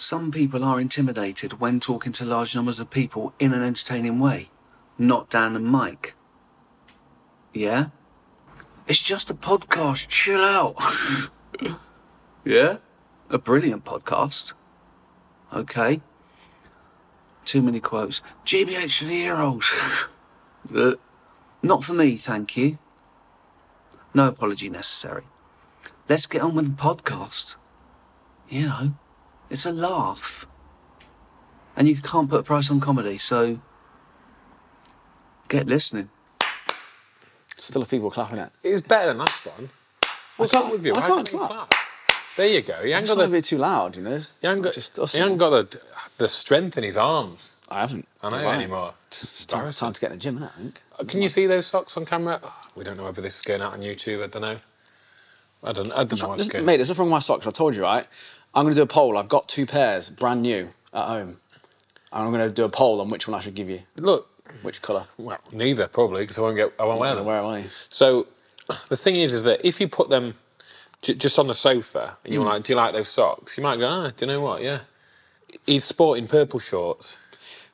Some people are intimidated when talking to large numbers of people in an entertaining way. Not Dan and Mike. Yeah? It's just a podcast. Chill out. yeah? A brilliant podcast. Okay. Too many quotes. GBH for the heroes. Uh, Not for me, thank you. No apology necessary. Let's get on with the podcast. You know, it's a laugh. And you can't put a price on comedy, so get listening. Still a feeble clapping it. It's better than last one. What's up with you? I Why can't can't you clap. clap? There you go. He I'm ain't just got a the, bit too loud, you know. It's he ain't got, just us. he ain't got the, the strength in his arms. I haven't. I know You're right. anymore. It's time, time to get in the gym, isn't it, I think. Uh, can you see those socks on camera? Oh, we don't know whether this is going out on YouTube. I don't know. I don't. I don't know what's Listen, going. mate, there's nothing wrong with my socks. I told you, right? I'm going to do a poll. I've got two pairs, brand new, at home. And I'm going to do a poll on which one I should give you. Look, Which colour? well, neither probably because I won't get. I won't wear them. Where am I? So the thing is, is that if you put them j- just on the sofa and you're like, "Do you like those socks?" You might go, "Ah, do you know what? Yeah." He's sporting purple shorts.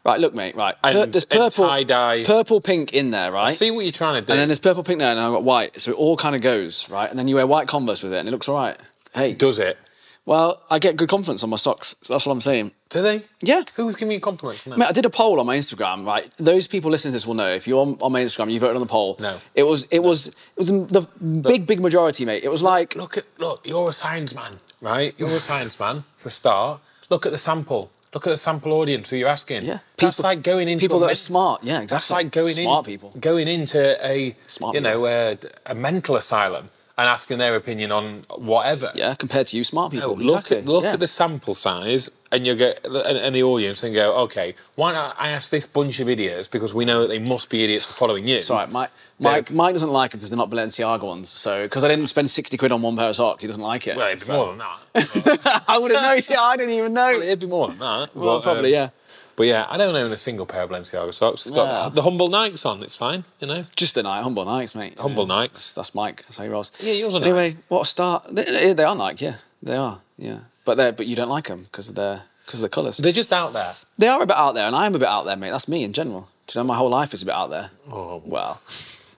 Right, look, mate, right. And- there's and purple, tie-dye. purple, pink in there, right? I see what you're trying to do. And then there's purple, pink there, and I've got white. So it all kind of goes, right? And then you wear white Converse with it, and it looks all right. Hey, Does it? Well, I get good confidence on my socks. So that's what I'm saying. Do they? Yeah. Who's giving you compliments? Mate, I did a poll on my Instagram, right? Those people listening to this will know. If you're on, on my Instagram, you voted on the poll. No. It was it was it was the big big majority, mate. It was like Look at look. You're a science man, right? You're a science man for a start. Look at the sample. Look at the sample audience who you're asking. yeah, that's like going into people that are smart. Yeah, exactly. That's like going smart in, people. going into a Smart you know a, a mental asylum and asking their opinion on whatever. Yeah, compared to you, smart No, people. look exactly. at look yeah. at the sample size, and you get and, and the audience, and go, okay, why not I ask this bunch of idiots because we know that they must be idiots for following you. Right, Mike. Mike, Mike doesn't like them because they're not Balenciaga ones. So, because I didn't spend 60 quid on one pair of socks, he doesn't like it. Well, it'd be So- more than that. I wouldn't know. See, I didn't even know. well, it'd be more than that. Well, but, probably, um, yeah. But yeah, I don't own a single pair of Balenciaga socks. It's got the humble Nikes on. It's fine, you know. Just a night, humble Nikes, mate. Humble Yeah. Nikes. That's Mike. That's how he rolls. Yeah, yours are Anyway, what a start. They, they are Nike, yeah. They are, yeah. But they but you don't like them because of their because of the colours. They're just out there. They are a bit out there, and I am a bit out there, mate. That's me in general. Do you know my whole life is a bit out there? Oh, Well,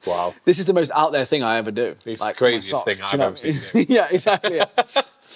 wow. this is the most out there thing I ever do. It's the my craziest thing I've ever seen yeah, exactly. Yeah.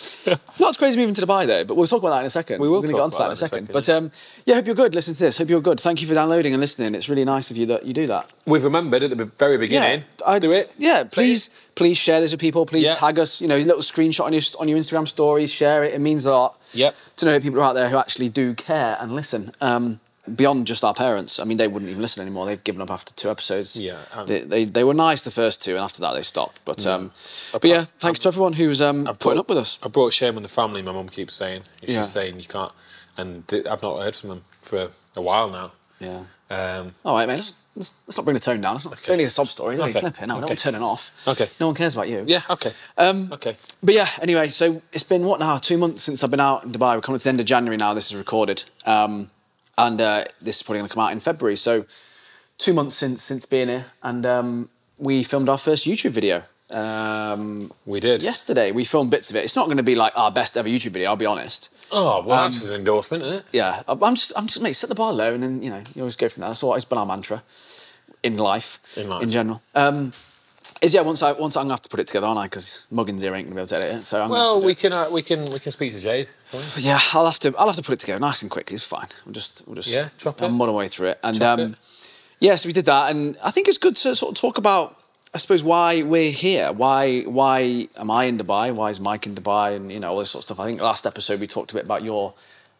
Not as crazy moving to Dubai though, but we'll talk about that in a second. We will We're going to talk get onto that in a that in a second. second, But um, yeah, hope you're good. Listen to this. Hope you're good. Thank you for downloading and listening. It's really nice of you that you do that. We've remembered at the very beginning. I do it. Yeah, please, please share this with people. Please Yeah. tag us. You know, a little screenshot on your on your Instagram stories. Share it. It means a lot. Yep. To know people are out there who actually do care and listen. Um, beyond just our parents. I mean, they wouldn't even listen anymore. They've given up after two episodes. Yeah, um, they, they they were nice the first two, and after that they stopped. But um, but yeah, thanks to everyone who's um putting up with us. I brought shame on the family. My mum keeps saying. She's Yeah. saying you can't, and th- I've not heard from them for a while now. Yeah. Um, All right, mate. Let's, let's, let's not bring the tone down. It's not it's only a sob story. Don't Okay. okay. flipping. No, Okay. don't turn it off. Okay. No one cares about you. yeah. Okay. Um, okay. But yeah, anyway, so it's been what now? Two months since I've been out in Dubai. We're coming to the end of January now. This is recorded, um, and uh, this is probably going to come out in February. So two months since since being here, and um, we filmed our first YouTube video um, We did. yesterday. We filmed bits of it. It's not going to be like our best ever YouTube video. I'll be honest. Oh well, that's Um, an endorsement, isn't it? Yeah, I'm just, I'm just, mate, set the bar low, and then you know you always go from there. That's always been our mantra in life, In life. in general. Um, is yeah, once I once I'm gonna have to put it together, aren't I? Because Muggins here ain't gonna be able to edit it. So I'm Well, we can uh, we can we can speak to Jade. can't we? Yeah, I'll have to. I'll have to put it together nice and quick. It's fine. We'll just. We'll just. Yeah, chop I'll it. mod our way through it, and Chop um, it. yeah, so we did that, and I think it's good to sort of talk about. I suppose why we're here. Why why am I in Dubai? Why is Mike in Dubai? And you know all this sort of stuff. I think last episode we talked a bit about your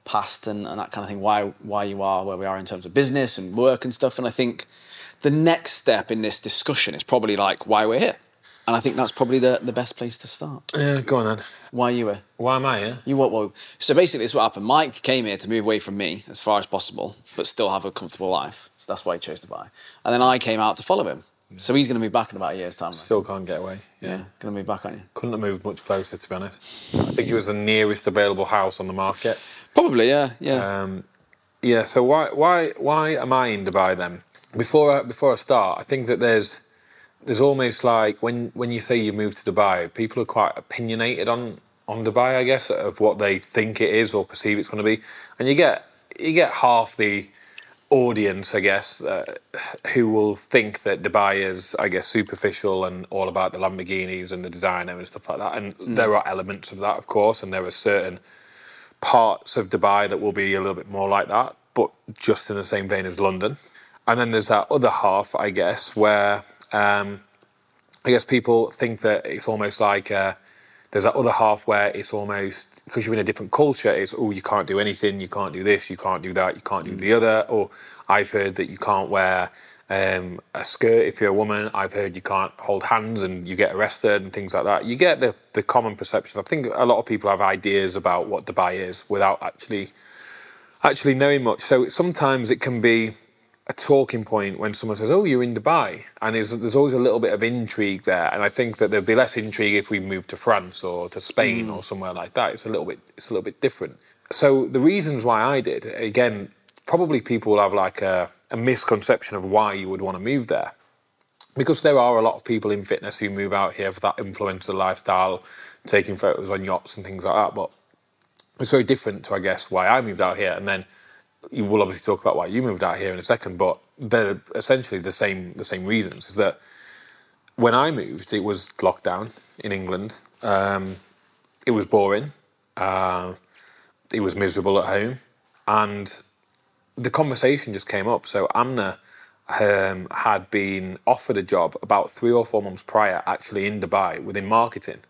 past and, and that kind of thing. Why why you are where we are in terms of business and work and stuff. And I think the next step in this discussion is probably like why we're here. And I think that's probably the, the best place to start. Yeah, go on then. Why you were. Why am I here? You what? Well, so basically, this is what happened. Mike came here to move away from me as far as possible, but still have a comfortable life. So that's why he chose Dubai. And then I came out to follow him. So he's going to move back in about a year's time. Still can't get away. yeah, Yeah. going to move back, aren't you? Couldn't have moved much closer, to be honest. I think it was the nearest available house on the market. Probably, yeah, yeah. Um, yeah. So why why why am I in Dubai then? Before I, before I start, I think that there's there's almost like when when you say you move to Dubai, people are quite opinionated on on Dubai, I guess, of what they think it is or perceive it's going to be, and you get you get half the audience, I guess, uh, who will think that Dubai is, I guess, superficial and all about the Lamborghinis and the designer and stuff like that. And there are elements of that, of course, and there are certain parts of Dubai that will be a little bit more like that, but just in the same vein as London. And then there's that other half, I guess, where um, I guess people think that it's almost like uh, there's that other half where it's almost because you're in a different culture. It's oh, you can't do anything, you can't do this, you can't do that, you can't do the other. Or I've heard that you can't wear um, a skirt if you're a woman. I've heard you can't hold hands and you get arrested and things like that. You get the the common perception. I think a lot of people have ideas about what Dubai is without actually actually knowing much. So sometimes it can be a talking point when someone says, "Oh, you're in Dubai," and there's there's always a little bit of intrigue there. And I think that there'd be less intrigue if we moved to France or to Spain hmm. or somewhere like that. It's a little bit it's a little bit different. So the reasons why I did again, probably people have like a, a misconception of why you would want to move there. Because there are a lot of people in fitness who move out here for that influencer lifestyle, taking photos on yachts and things like that. But it's very different to, I guess, why I moved out here. And then you will obviously talk about why you moved out here in a second, but they're essentially the same the same reasons. Is that when I moved, it was lockdown in England. Um, it was boring. Uh, it was miserable at home, and the conversation just came up. So Amna um, had been offered a job about three or four months prior, actually in Dubai within marketing,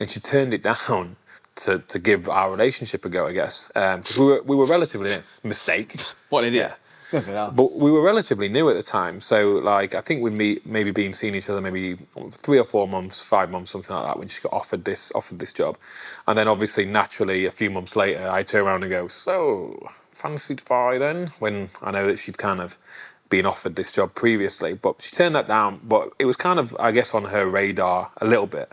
and she turned it down to, to give our relationship a go, I guess, um, because we were we were relatively new. mistake. What an idiot. Yeah. But we were relatively new at the time, so like I think we'd meet, maybe been seeing each other maybe three or four months, five months, something like that, when she got offered this offered this job, and then obviously naturally a few months later, I turn around and go, so fancy Dubai then? When I know that she'd kind of been offered this job previously, but she turned that down. But it was kind of I guess on her radar a little bit,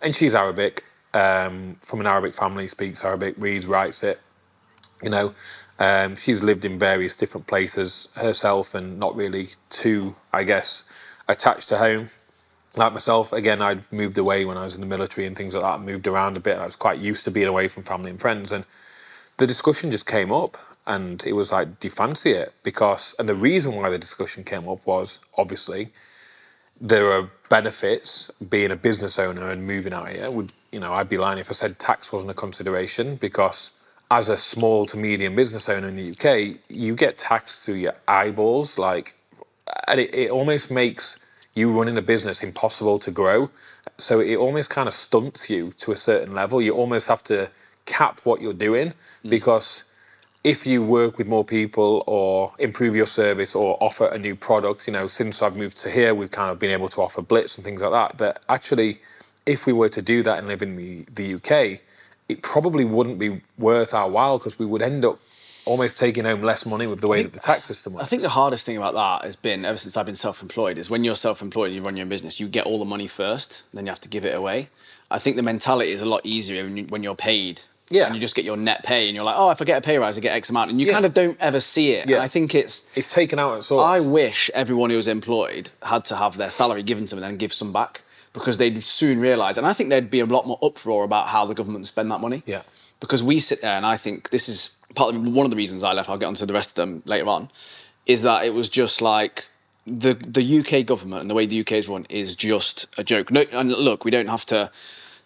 and she's Arabic, um, from an Arabic family, speaks Arabic, reads, writes it. You know, um, she's lived in various different places herself and not really too, I guess, attached to home. Like myself, again, I'd moved away when I was in the military and things like that, I moved around a bit. I was quite used to being away from family and friends. And the discussion just came up and it was like, do you fancy it? Because, and the reason why the discussion came up was obviously there are benefits being a business owner and moving out here. Would you know? I'd be lying if I said tax wasn't a consideration because as a small to medium business owner in the UK, you get taxed through your eyeballs. Like, and it, it almost makes you running a business impossible to grow. So it almost kind of stunts you to a certain level. You almost have to cap what you're doing hmm. because if you work with more people or improve your service or offer a new product, you know, since I've moved to here, we've kind of been able to offer Blitz and things like that. That actually, if we were to do that and live in the, the UK, it probably wouldn't be worth our while because we would end up almost taking home less money with the way that the tax system works. I think the hardest thing about that has been ever since I've been self-employed is when you're self-employed and you run your own business, you get all the money first, then you have to give it away. I think the mentality is a lot easier when you're paid. Yeah. And you just get your net pay and you're like, oh, if I get a pay rise, I get X amount. And you Yeah. kind of don't ever see it. Yeah. And I think it's, it's taken out at source. I wish everyone who was employed had to have their salary given to them and then give some back because they'd soon realise. And I think there'd be a lot more uproar about how the government spend that money. Yeah. Because we sit there and I think this is part of one of the reasons I left. I'll get onto the rest of them later on. Is that it was just like the the UK government and the way the UK is run is just a joke. No, and look, we don't have to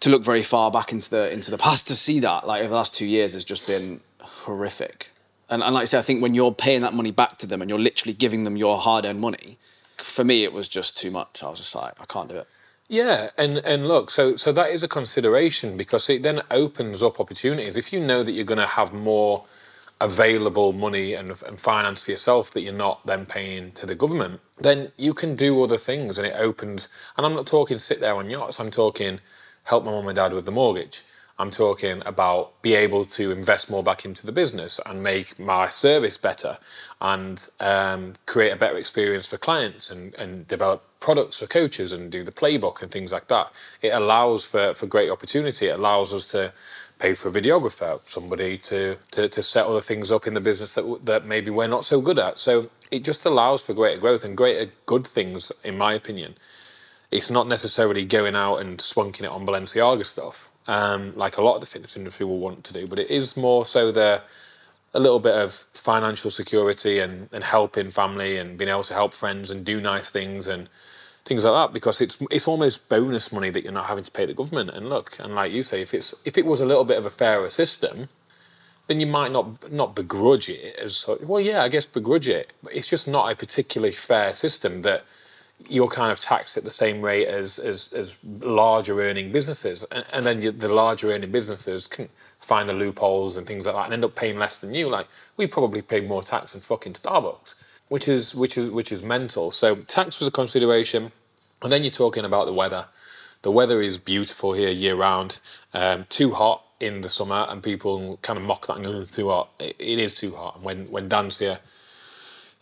to look very far back into the into the past to see that. Like over the last two years has just been horrific. And, and like I said, I think when you're paying that money back to them and you're literally giving them your hard earned money, for me it was just too much. I was just like, I can't do it. Yeah, and and look, so so that is a consideration because it then opens up opportunities. If you know that you're going to have more available money and, and finance for yourself that you're not then paying to the government, then you can do other things, and it opens. And I'm not talking sit there on yachts. I'm talking help my mum and dad with the mortgage. I'm talking about be able to invest more back into the business and make my service better and um, create a better experience for clients and, and develop products for coaches and do the playbook and things like that. It allows for, for great opportunity. It allows us to pay for a videographer, somebody to, to, to set other things up in the business that, that maybe we're not so good at. So it just allows for greater growth and greater good things, in my opinion it's not necessarily going out and swunking it on Balenciaga stuff. um, like a lot of the fitness industry will want to do, but it is more so the a little bit of financial security and, and helping family and being able to help friends and do nice things and things like that because it's it's almost bonus money that you're not having to pay the government. And look, and like you say, if it's if it was a little bit of a fairer system, then you might not not begrudge it as well. Yeah, I guess begrudge it, but it's just not a particularly fair system that you're kind of taxed at the same rate as as, as larger earning businesses, and, and then you, the larger earning businesses can find the loopholes and things like that, and end up paying less than you. Like we probably pay more tax than fucking Starbucks, which is which is which is mental. So tax was a consideration, and then you're talking about the weather. The weather is beautiful here year round. Um, too hot in the summer, and people kind of mock that. "Oh, too hot. It, it is too hot. And when when Dan's here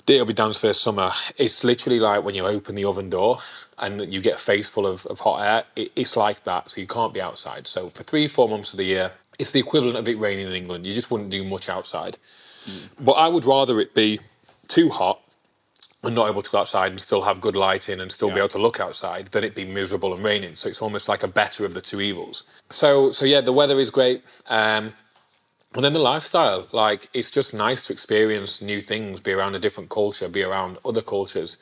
it'll be Dan's first summer. It's literally like when you open the oven door and you get a face full of, of hot air. It, it's like that, so you can't be outside. So for three, four months of the year, it's the equivalent of it raining in England. You just wouldn't do much outside. But I would rather it be too hot and not able to go outside and still have good lighting and still be able to look outside than it be miserable and raining. So it's almost like a better of the two evils. So so yeah, the weather is great. Um, and then the lifestyle, like it's just nice to experience new things, be around a different culture, be around other cultures,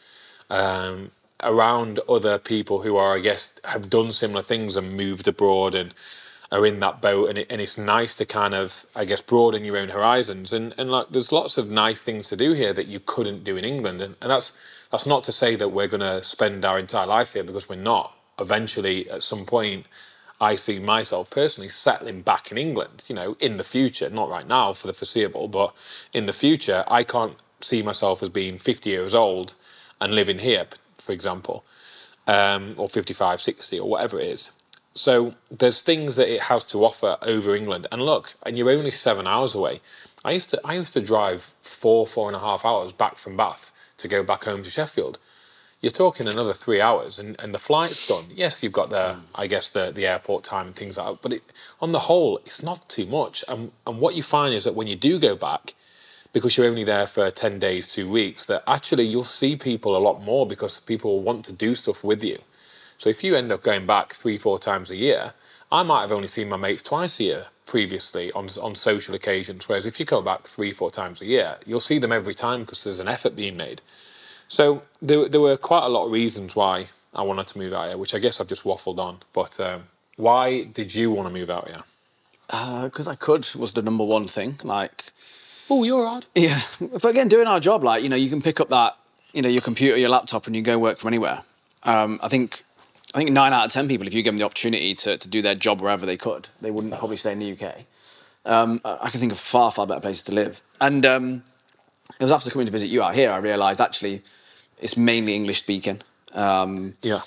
um, around other people who are, I guess, have done similar things and moved abroad and are in that boat. And, it, and it's nice to kind of, I guess, broaden your own horizons. And and like, there's lots of nice things to do here that you couldn't do in England. And, and that's that's not to say that we're going to spend our entire life here because we're not. Eventually, at some point, I see myself personally settling back in England, you know, in the future, not right now for the foreseeable, but in the future, I can't see myself as being 50 years old and living here, for example, um, or 55, 60, or whatever it is. So there's things that it has to offer over England. And look, and you're only seven hours away. I used to I used to drive four, four and a half hours back from Bath to go back home to Sheffield you're talking another three hours and, and the flight's done. Yes, you've got the, I guess, the, the airport time and things like that, but it, on the whole, it's not too much. And, and what you find is that when you do go back, because you're only there for 10 days, two weeks, that actually you'll see people a lot more because people want to do stuff with you. So if you end up going back three, four times a year, I might have only seen my mates twice a year previously on, on social occasions. Whereas if you go back three, four times a year, you'll see them every time because there's an effort being made. So there, there were quite a lot of reasons why I wanted to move out here, which I guess I've just waffled on. But um, why did you want to move out here? Because I could was the number one thing. Like, Oh, you're hard. yeah, if again doing our job, like you know, you can pick up that you know your computer, your laptop, and you go work from anywhere. Um, I think I think nine out of ten people, if you give them the opportunity to, to do their job wherever they could, they wouldn't probably stay in the UK. Um, I can think of far far better places to live. And um, it was after coming to visit you out here, I realised actually it's mainly English speaking. Um, Yeah.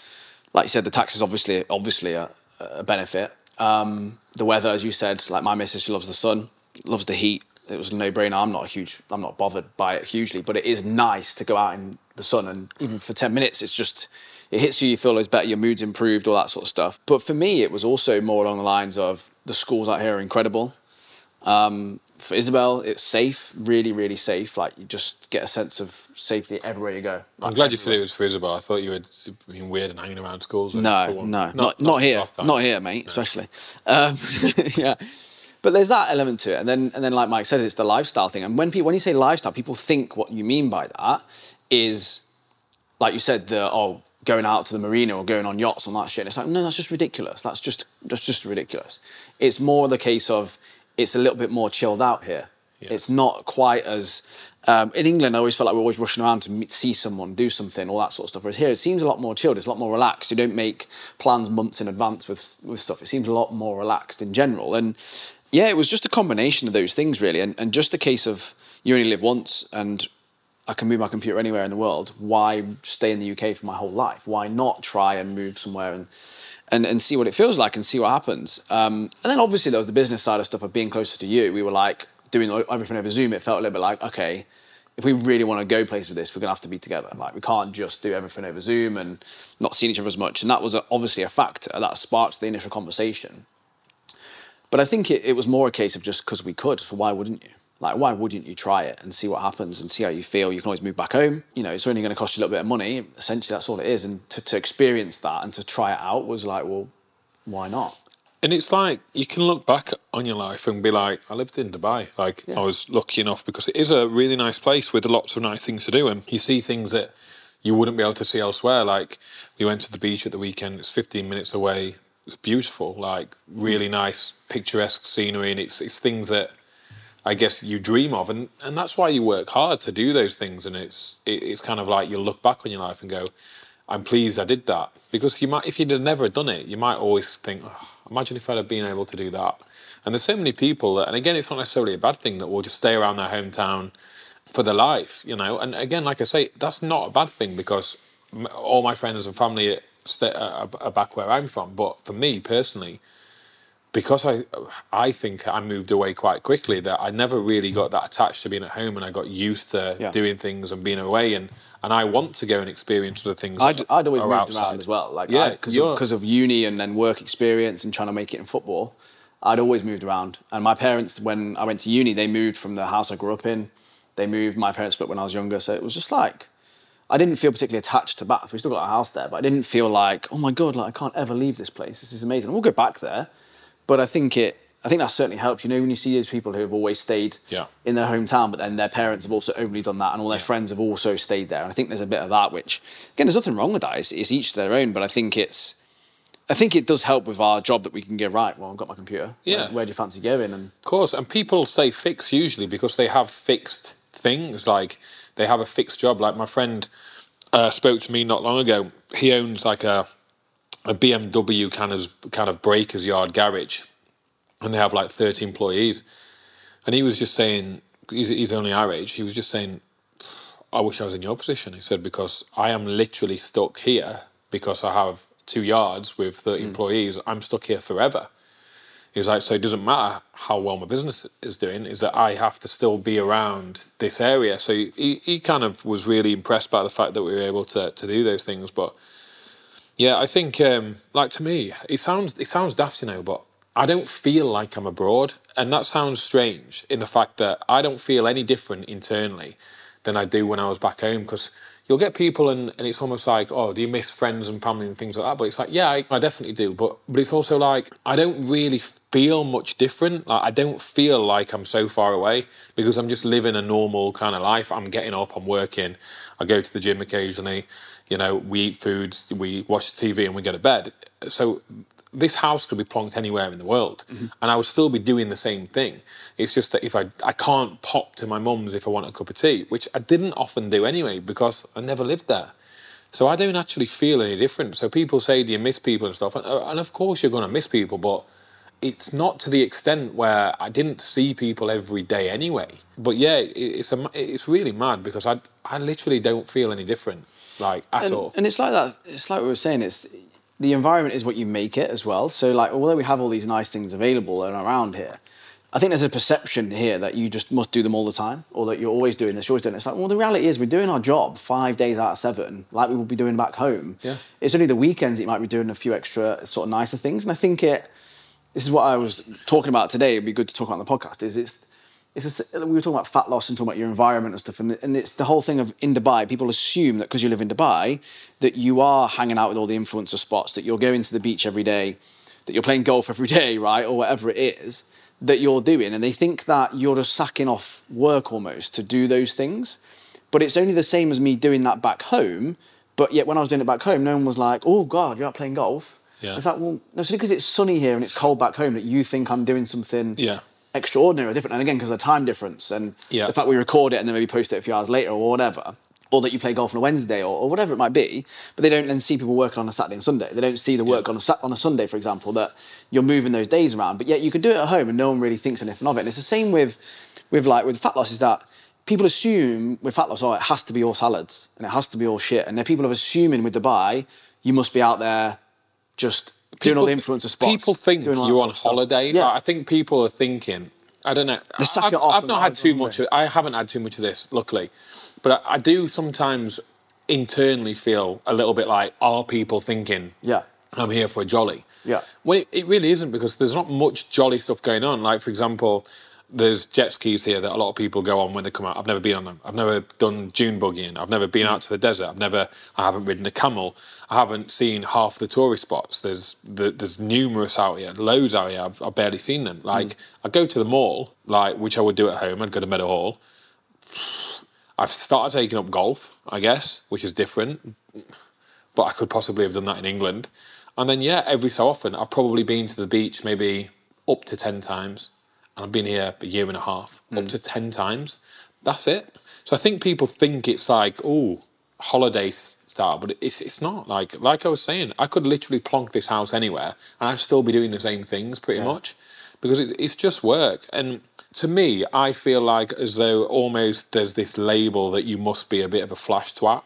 like you said, the tax is obviously obviously a, a benefit. Um, the weather, as you said, like my missus, she loves the sun, loves the heat. It was a no-brainer. I'm not a huge, I'm not bothered by it hugely, but it is nice to go out in the sun and even for ten minutes, it's just it hits you. You feel it's better. Your mood's improved, all that sort of stuff. But for me, it was also more along the lines of the schools out here are incredible. Um, for Isabel, it's safe, really, really safe. Like you just get a sense of safety everywhere you go. I'm Like, glad you said it was for Isabel. I thought you were being weird and hanging around schools. No, no, not not, since here, not here, mate. Especially, um, yeah. But there's that element to it, and then and then like Mike says, it's the lifestyle thing. And when people when you say lifestyle, people think what you mean by that is, like you said, the oh going out to the marina or going on yachts and that shit. And it's like no, that's just ridiculous. That's just that's just ridiculous. It's more the case of it's a little bit more chilled out here. It's not quite as um, in England. I always felt like we're always rushing around to meet, see someone, do something, all that sort of stuff. Whereas here, it seems a lot more chilled. It's a lot more relaxed. You don't make plans months in advance with with stuff. It seems a lot more relaxed in general. And yeah, it was just a combination of those things really, and, and just a case of you only live once, and I can move my computer anywhere in the world. Why stay in the UK for my whole life? Why not try and move somewhere and and, and see what it feels like and see what happens? Um, and then obviously there was the business side of stuff of being closer to you. We were like doing everything over Zoom. It felt a little bit like okay, if we really want to go places with this, we're gonna have to be together. Like we can't just do everything over Zoom and not seeing each other as much. And that was obviously a factor that sparked the initial conversation. But I think it, it was more a case of just because we could. So why wouldn't you? Like, why wouldn't you try it and see what happens and see how you feel? You can always move back home. You know, it's only going to cost you a little bit of money. Essentially, that's all it is. And to, to experience that and to try it out was like, well, why not? And it's like you can look back on your life and be like, I lived in Dubai. Like I was lucky enough because it is a really nice place with lots of nice things to do, and you see things that you wouldn't be able to see elsewhere. Like we went to the beach at the weekend. It's 15 minutes away. It's beautiful. Like really nice, picturesque scenery, and it's it's things that I guess you dream of, and and that's why you work hard to do those things. And it's it, it's kind of like you look back on your life and go, I'm pleased I did that because you might if you'd have never done it, you might always think, oh, imagine if I'd have been able to do that. And there's so many people that, and again, it's not necessarily a bad thing that will just stay around their hometown for their life, you know. And again, like I say, that's not a bad thing because all my friends and family uh, are, are back where I'm from. But for me personally, because I I think I moved away quite quickly that I never really mm-hmm. got that attached to being at home and I got used to Yeah. doing things and being away and and I want to go and experience other things. I'd, I'd always moved outside. around as well. Like, Yeah, because you're- of uni and then work experience and trying to make it in football, I'd always moved around. And my parents, when I went to uni, they moved from the house I grew up in. They moved. My parents split when I was younger, so it was just like I didn't feel particularly attached to Bath. We still got a house there, but I didn't feel like, oh my god, like I can't ever leave this place. This is amazing. We'll go back there, but I think it. I think that certainly helps. You know, when you see those people who have always stayed Yeah. in their hometown, but then their parents have also only done that, and all their friends have also stayed there. And I think there's a bit of that, which again, there's nothing wrong with that. It's, it's each to their own, but I think it's, I think it does help with our job that we can go right. Well, I've got my computer. Yeah. Where, where do you fancy going? And Of course, and people say fix usually because they have fixed things. Like they have a fixed job. Like my friend uh, spoke to me not long ago. He owns like a a BMW kind of kind of breakers yard garage, and they have like thirty employees. And he was just saying, he's, he's only our age. He was just saying, I wish I was in your position. He said because I am literally stuck here because I have two yards with 30 hmm. employees. I'm stuck here forever. He was like, so it doesn't matter how well my business is doing, is that I have to still be around this area. So he, he kind of was really impressed by the fact that we were able to, to do those things. But yeah, I think um, like to me, it sounds it sounds daft, you know, but I don't feel like I'm abroad, and that sounds strange in the fact that I don't feel any different internally than I do when I was back home because you'll get people and, and it's almost like oh do you miss friends and family and things like that? But it's like yeah I, I definitely do. But but it's also like I don't really feel much different. Like I don't feel like I'm so far away because I'm just living a normal kind of life. I'm getting up I'm working I go to the gym occasionally you know we eat food we watch the TV and we go to bed. So this house could be plonked anywhere in the world and I would still be doing the same thing. It's just that if I I can't pop to my mum's if I want a cup of tea, which I didn't often do anyway because I never lived there. So I don't actually feel any different. So people say, "Do you miss people and stuff?" And, uh, and of course you're going to miss people, but it's not to the extent where I didn't see people every day anyway. But yeah, it, it's a it's really mad because I I literally don't feel any different like at and, all. and it's like that. It's like we were saying. It's the environment is what you make it as well. So like, although we have all these nice things available and around here, I think there's a perception here that you just must do them all the time, or that you're always doing this, you're always doing it. It's like, well, the reality is we're doing our job five days out of seven, like we would be doing back home. Yeah. It's only the weekends that you might be doing a few extra sort of nicer things, and I think it. This is what I was talking about today. It'd be good to talk about on the podcast. Is it's it's a, we were talking about fat loss and talking about your environment and stuff, and, and it's the whole thing of in Dubai. People assume that because you live in Dubai, that you are hanging out with all the influencer spots, that you're going to the beach every day, that you're playing golf every day, right, or whatever it is that you're doing, and they think that you're just sacking off work almost to do those things. But it's only the same as me doing that back home. But yet, when I was doing it back home, no one was like, "Oh God, you're out playing golf." Yeah. It's like, well, no, it's because it's sunny here and it's cold back home that you think I'm doing something Yeah. Extraordinary or different. And again, because of the time difference and Yeah. the fact we record it and then maybe post it a few hours later or whatever, or that you play golf on a Wednesday or, or whatever it might be, but they don't then see people working on a Saturday and Sunday. They don't see the work on a on a Sunday, for example, that you're moving those days around. But yet you could do it at home and no one really thinks anything of it. And it's the same with with like with fat loss is that people assume with fat loss, oh, it has to be all salads and it has to be all shit. And then people are assuming with Dubai, you must be out there just doing all the People- influencer spots. People think you're on holiday. Yeah. I think people are thinking. I don't know. Suck I've, I've not not had too much. Of, I haven't had too much of this, luckily, but I, I do sometimes internally feel a little bit like, are people thinking? Yeah. I'm here for a jolly. Yeah. Well, it, it really isn't because there's not much jolly stuff going on. Like, for example, there's jet skis here that a lot of people go on when they come out. I've never been on them. I've never done dune buggying. I've never been mm. out to the desert. I've never. I haven't ridden a camel. I haven't seen half the tourist spots. There's the, there's numerous out here, loads out here. I've, I've barely seen them. Mm. Like I go to the mall, like which I would do at home. I'd go to Meadowhall. I've started taking up golf, I guess, which is different, but I could possibly have done that in England. And then yeah, every so often I've probably been to the beach maybe up to ten times, and I've been here a year and a half, up mm. to ten times. That's it. So I think people think it's like oh holiday style, but it's it's not. Like like I was saying, I could literally plonk this house anywhere, and I'd still be doing the same things pretty much, because it, it's just work. And to me, I feel like as though almost there's this label that you must be a bit of a flash twat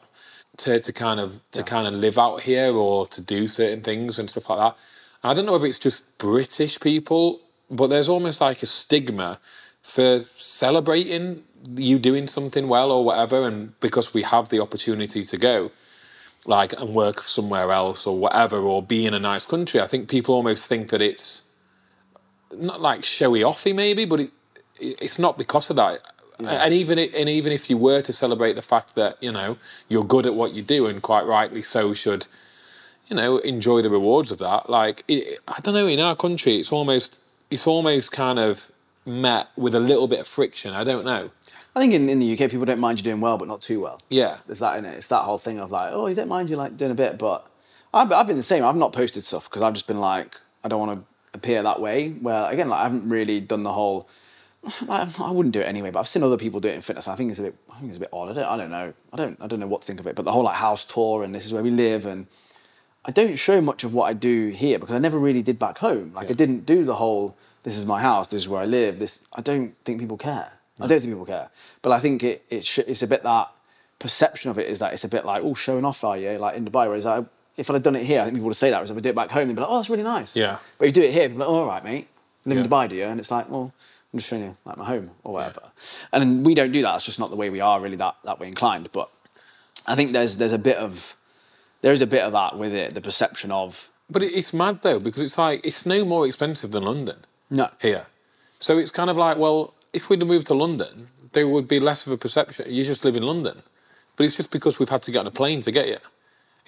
to, to kind of to kind of live out here or to do certain things and stuff like that. And I don't know if it's just British people, but there's almost like a stigma for celebrating you doing something well or whatever, and because we have the opportunity to go, like and work somewhere else or whatever, or be in a nice country, I think people almost think that it's not like showy offy maybe, but it, it- it's not because of that. And even and even if you were to celebrate the fact that you know you're good at what you do and quite rightly so should, you know, enjoy the rewards of that. Like it, I don't know, in our country, it's almost it's almost kind of met with a little bit of friction. I don't know. I think in, in the UK, people don't mind you doing well, but not too well. Yeah. There's that in it. It's that whole thing of like, oh, you don't mind you like doing a bit, but I've, I've been the same. I've not posted stuff because I've just been like, I don't want to appear that way. Where again, like I haven't really done the whole. Like, I wouldn't do it anyway, but I've seen other people do it in fitness. I think it's a bit. I think it's a bit odd. I don't. I don't know. I don't. I don't know what to think of it. But the whole like house tour and this is where we live and. I don't show much of what I do here because I never really did back home. Like I didn't do the whole this is my house, this is where I live. This I don't think people care. I don't think people care. But I think it, it sh- it's a bit that perception of it is that it's a bit like oh showing off are you like in Dubai. Whereas I, if I'd have done it here, I think people would say that. Whereas if I do it back home, they'd be like oh that's really nice. Yeah. But you do it here, people are like oh, all right mate, live in Dubai do you? And it's like well I'm just showing you like my home or whatever. And we don't do that. It's just not the way we are really that that way inclined. But I think there's there's a bit of there is a bit of that with it, the perception of But it's mad though because it's like it's no more expensive than London. no. here. So it's kind of like, well, if we'd have moved to London, there would be less of a perception. You just live in London. But it's just because we've had to get on a plane to get here.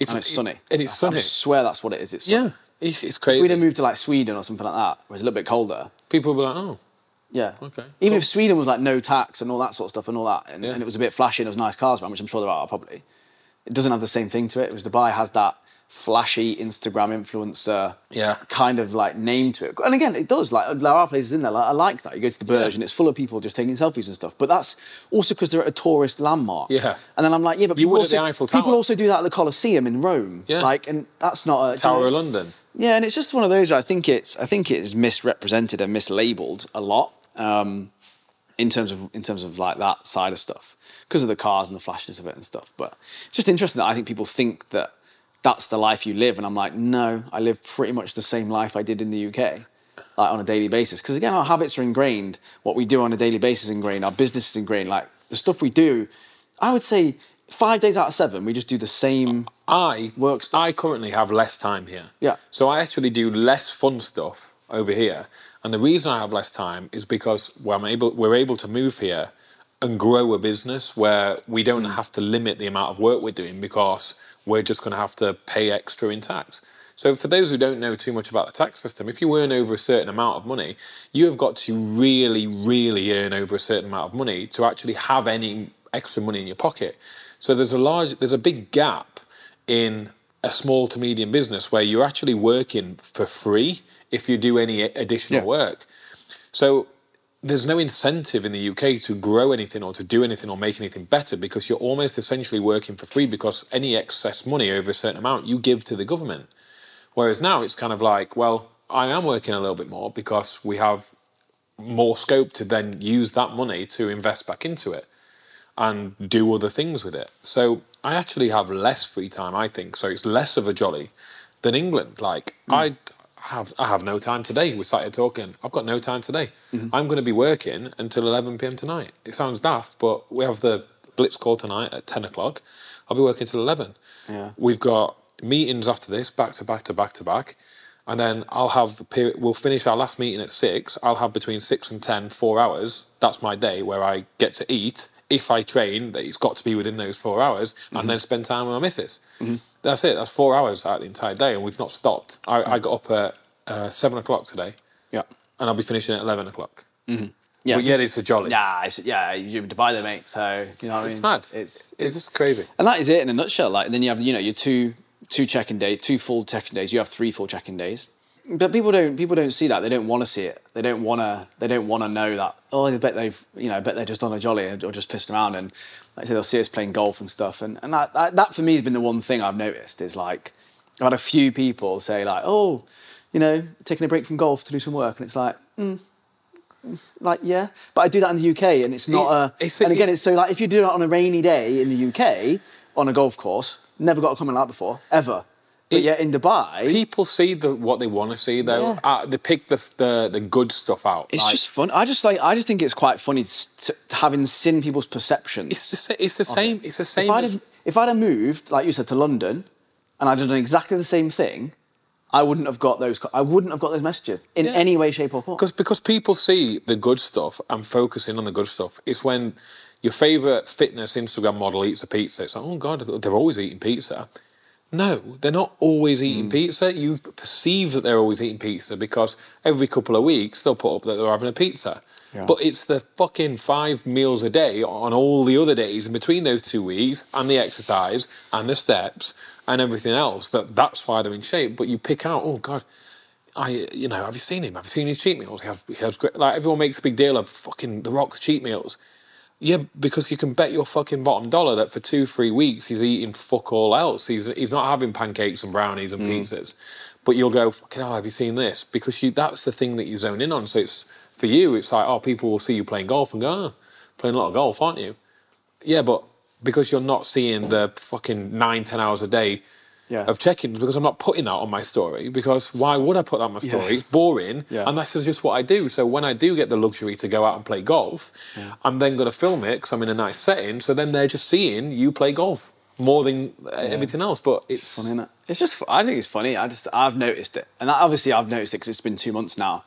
And it's sunny. And it's sunny. I swear that's what it is. It's sunny. yeah, it's, it's If we'd have moved to like Sweden or something like that, where it's a little bit colder, People will be like, oh, yeah. Okay, Even cool. if Sweden was like no tax and all that sort of stuff and all that, and, Yeah. and it was a bit flashy and there was nice cars around, which I'm sure there are probably, it doesn't have the same thing to it. Whereas Dubai has that flashy Instagram influencer Yeah. kind of like name to it. And again, it does. Like there are places in there. Like, I like that. You go to the Burj Yeah. and it's full of people just taking selfies and stuff. But that's also because they're at a tourist landmark. Yeah. And then I'm like, yeah, but You people also people also do that at the Colosseum in Rome. Yeah. Like, and that's not a Tower of London. yeah, and it's just one of those. I think it's I think it is misrepresented and mislabeled a lot um, in terms of in terms of like that side of stuff because of the cars and the flashiness of it and stuff. But it's just interesting that I think people think that that's the life you live, and I'm like, no, I live pretty much the same life I did in the UK. Like on a daily basis, because again, our habits are ingrained. What we do on a daily basis is ingrained. Our business is ingrained. Like the stuff we do, I would say five days out of seven, we just do the same. I Work stuff. I currently have less time here. Yeah. So I actually do less fun stuff over here, and the reason I have less time is because we're able we're able to move here and grow a business where we don't Mm. have to limit the amount of work we're doing because we're just going to have to pay extra in tax. So for those who don't know too much about the tax system, if you earn over a certain amount of money, you have got to really, really earn over a certain amount of money to actually have any extra money in your pocket. So there's a large, there's a big gap in a small to medium business where you're actually working for free if you do any additional Yeah. work. So there's no incentive in the UK to grow anything or to do anything or make anything better because you're almost essentially working for free because any excess money over a certain amount you give to the government. Whereas now it's kind of like, well, I am working a little bit more because we have more scope to then use that money to invest back into it and do other things with it. So I actually have less free time, I think. So it's less of a jolly than England. Like hmm. I have I have no time today. We started talking. I've got no time today. Mm-hmm. I'm going to be working until 11 p.m. tonight. It sounds daft, but we have the blitz call tonight at 10 o'clock. I'll be working till 11. Yeah. We've got meetings after this, back to back to back to back. and then I'll have we'll finish our last meeting at six. I'll have between six and ten, four hours. That's my day where I get to eat. If I train, that it's got to be within those four hours, and mm-hmm. then spend time with my missus. Mm-hmm. That's it. That's four hours out the entire day, and we've not stopped. I, I mm. got up at uh, seven o'clock today, Yeah. and I'll be finishing at eleven o'clock. Mm-hmm. Yeah. But yet it's a jolly. Yeah, it's, yeah, you live in Dubai, though, mate. So you know what I mean. It's mad. It's It's crazy. and that is it in a nutshell. Like then you have you know your two two check-in days, two full check-in days. You have three full check-in days. But people don't people don't see that. They don't want to see it. They don't want to. They don't want to know that. Oh, I bet they've you know. I bet they're just on a jolly or just pissing around. And like I say, they'll see us playing golf and stuff. And and that, that that for me has been the one thing I've noticed is like I've had a few people say like, oh, you know, taking a break from golf to do some work, and it's like. Mm, like yeah, but I do that in the UK, and it's not It- a. it's and again, it's so like if you do it on a rainy day in the UK on a golf course, never got a comment like that before ever. But It- yet in Dubai, People see the what they want to see though. Yeah. Uh, they pick the, the the good stuff out. it's Like, just fun. I just like I just think it's quite funny to, to having seen people's perceptions. it's the it's the same. It's the same. if I'd as- have, if I'd have moved, like you said, to London, and I'd have done exactly the same thing, I wouldn't have got those. I wouldn't have got those messages in Yeah. any way, shape, or form. Because because people see the good stuff and focusing on the good stuff. It's when your favorite fitness Instagram model eats a pizza. It's like, oh god, they're always eating pizza. No, they're not always eating Mm. pizza. You perceive that they're always eating pizza because every couple of weeks they'll put up that they're having a pizza. Yeah. But it's the fucking five meals a day on all the other days in between those two weeks and the exercise and the steps and everything else that that's why they're in shape. But you pick out, oh god, I, you know, have you seen him? Have you seen his cheat meals? He has, he has great, like everyone makes a big deal of fucking The Rock's cheat meals. Yeah, because you can bet your fucking bottom dollar that for two, three weeks he's eating fuck all else. He's he's not having pancakes and brownies and mm. pizzas. But you'll go, fucking hell, have you seen this? Because you that's the thing that you zone in on. So it's for you, it's like, oh, people will see you playing golf and go, oh, playing a lot of golf, aren't you? Yeah, but because you're not seeing the fucking nine, ten hours a day Yeah. of check-ins because I'm not putting that on my story because why would I put that on my story? Yeah. It's boring Yeah. and that's just what I do. So when I do get the luxury to go out and play golf, I'm then going to film it because I'm in a nice setting. So then they're just seeing you play golf more than uh, everything else. But it's funny, innit? It's just, I think it's funny. I just, I've noticed it, and obviously I've noticed it because it's been two months now.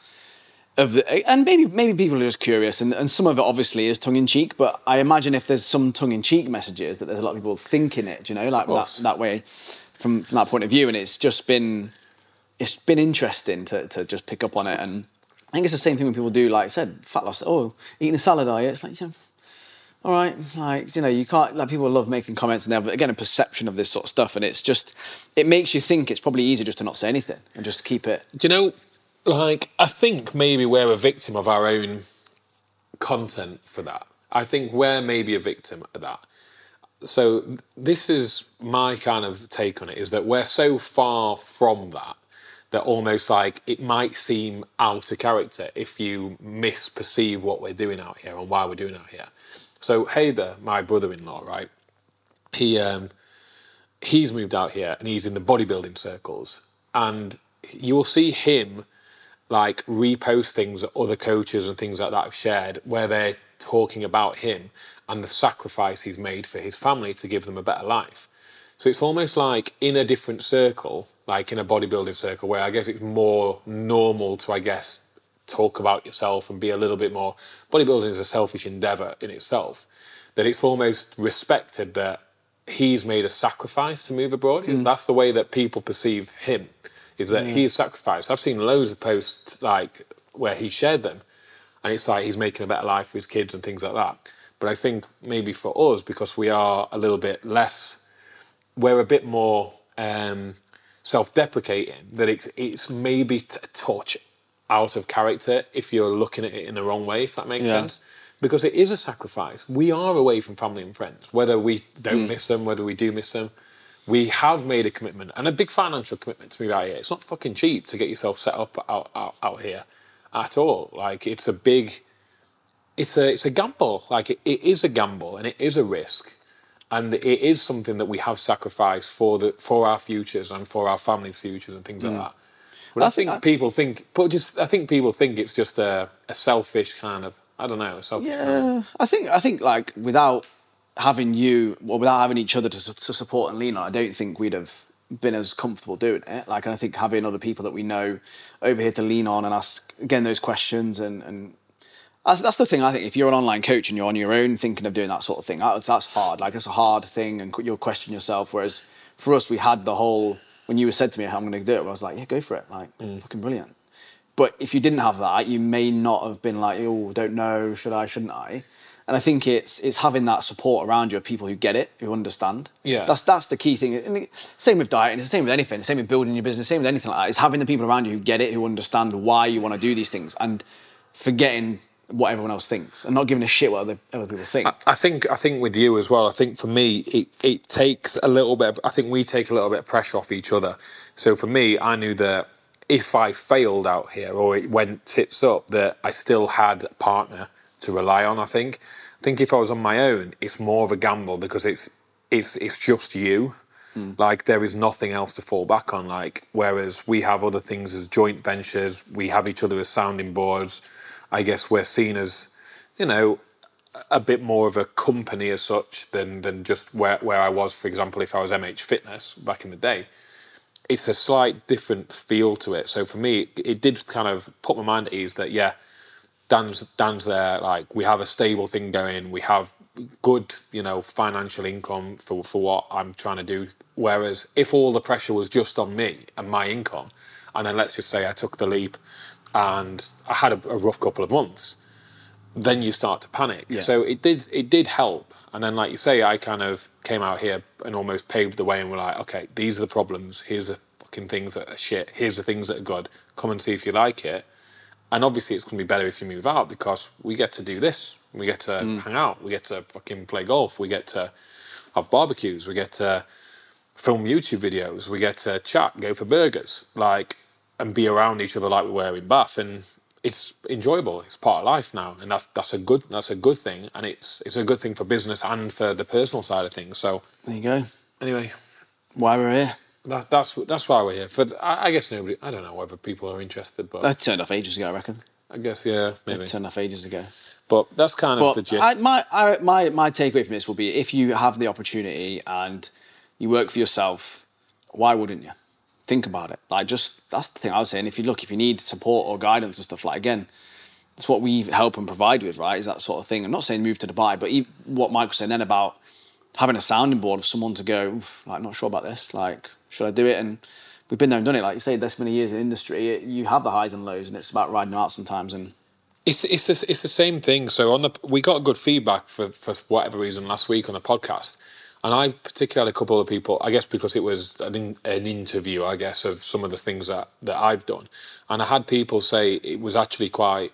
Of the, and maybe, maybe people are just curious, and, and some of it obviously is tongue in cheek. But I imagine if there's some tongue in cheek messages, that there's a lot of people thinking it, you know, like that, that way, from from that point of view. And it's just been, it's been interesting to to just pick up on it. And I think it's the same thing when people do, like I said, fat loss. Oh, eating a salad, are you? It's like, yeah, all right, like you know, you can't like people love making comments and they have again a perception of this sort of stuff, and it's just it makes you think it's probably easier just to not say anything and just keep it. Do you know, like, I think maybe we're a victim of our own content for that. I think we're maybe a victim of that. So, this is my kind of take on it is that we're so far from that that almost like it might seem out of character if you misperceive what we're doing out here and why we're doing out here. So, Hader, my brother in law, right? He, um, he's moved out here and he's in the bodybuilding circles and you will see him like repost things that other coaches and things like that have shared where they're talking about him and the sacrifice he's made for his family to give them a better life. So it's almost like in a different circle like in a bodybuilding circle where i guess it's more normal to i guess talk about yourself and be a little bit more bodybuilding is a selfish endeavor in itself that it's almost respected that he's made a sacrifice to move abroad. Mm. That's the way that people perceive him is that he's sacrificed. I've seen loads of posts like where he shared them and it's like he's making a better life for his kids and things like that. But i think maybe for us because we are a little bit less we're a bit more um, self-deprecating that it's, it's maybe t- a touch out of character if you're looking at it in the wrong way if that makes Yeah. sense. Because it is a sacrifice. We are away from family and friends whether we don't miss them whether we do miss them we have made a commitment and a big financial commitment to move out here it's not fucking cheap to get yourself set up out, out, out here at all. Like it's a big it's a it's a gamble. Like it, it is a gamble and it is a risk. And it is something that we have sacrificed for the for our futures and for our families' futures and things like mm. that. But I, I think people think, but just I think people think it's just a, a selfish kind of I don't know a selfish kind of Yeah, I think I think like without having you or without having each other to, to support and lean on, I don't think we'd have been as comfortable doing it. Like, and I think having other people that we know over here to lean on and ask again those questions and and that's, that's the thing. I think if you're an online coach and you're on your own thinking of doing that sort of thing, that's, that's hard. Like it's a hard thing, and you'll question yourself. Whereas for us, we had the whole. When you were said to me how I'm going to do it, I was like, yeah, go for it. Like mm. fucking brilliant. But if you didn't have that, you may not have been like, oh, don't know, should I, shouldn't I? And I think it's it's having that support around you of people who get it, who understand. Yeah. That's that's the key thing. And the, same with diet, and it's the same with anything. The same with building your business. Same with anything like that. It's having the people around you who get it, who understand why you want to do these things, and forgetting what everyone else thinks, and not giving a shit what other, other people think. I think I think with you as well. I think for me, it, it takes a little bit. Of, I think we take a little bit of pressure off each other. So for me, I knew that if I failed out here or it went tits up, that I still had a partner to rely on. I think. Think if I was on my own, it's more of a gamble because it's it's it's just you. Hmm. Like there is nothing else to fall back on. Like whereas we have other things as joint ventures, we have each other as sounding boards. I guess we're seen as, you know, a bit more of a company as such than than just where where I was. For example, if I was MH Fitness back in the day, it's a slight different feel to it. So for me, it, it did kind of put my mind at ease that yeah, Dan's Dan's there. Like we have a stable thing going. We have good, you know, financial income for for what I'm trying to do. Whereas if all the pressure was just on me and my income, and then let's just say I took the leap and I had a, a rough couple of months, then you start to panic. Yeah. So it did it did help. And then like you say, I kind of came out here and almost paved the way and were like, okay, these are the problems. Here's the fucking things that are shit. Here's the things that are good. Come and see if you like it. And obviously, it's going to be better if you move out because we get to do this. We get to mm. hang out. We get to fucking play golf. We get to have barbecues. We get to film YouTube videos. We get to chat, go for burgers, like, and be around each other like we were in Bath. And it's enjoyable. It's part of life now, and that's that's a good that's a good thing. And it's it's a good thing for business and for the personal side of things. So there you go. anyway, Why we're here. That, that's that's why we're here. For I, I guess nobody. I don't know whether people are interested, but That turned off ages ago, I reckon. I guess yeah, maybe. It turned off ages ago. But that's kind of the gist. I, my, I, my, my takeaway from this will be if you have the opportunity and you work for yourself, why wouldn't you? Think about it. Like, just that's the thing I was saying. If you look, if you need support or guidance and stuff, like, again, that's what we help and provide with, right? Is that sort of thing. I'm not saying move to Dubai, but e- what Mike was saying then about having a sounding board of someone to go, like, not sure about this. Like, should I do it? And we've been there and done it. Like you say, this many years in industry, it, you have the highs and lows, and it's about riding them out sometimes. And It's it's the, it's the same thing. So on the we got good feedback for for whatever reason last week on the podcast, and I particularly had a couple of people. I guess because it was an in, an interview, I guess of some of the things that that I've done, and I had people say it was actually quite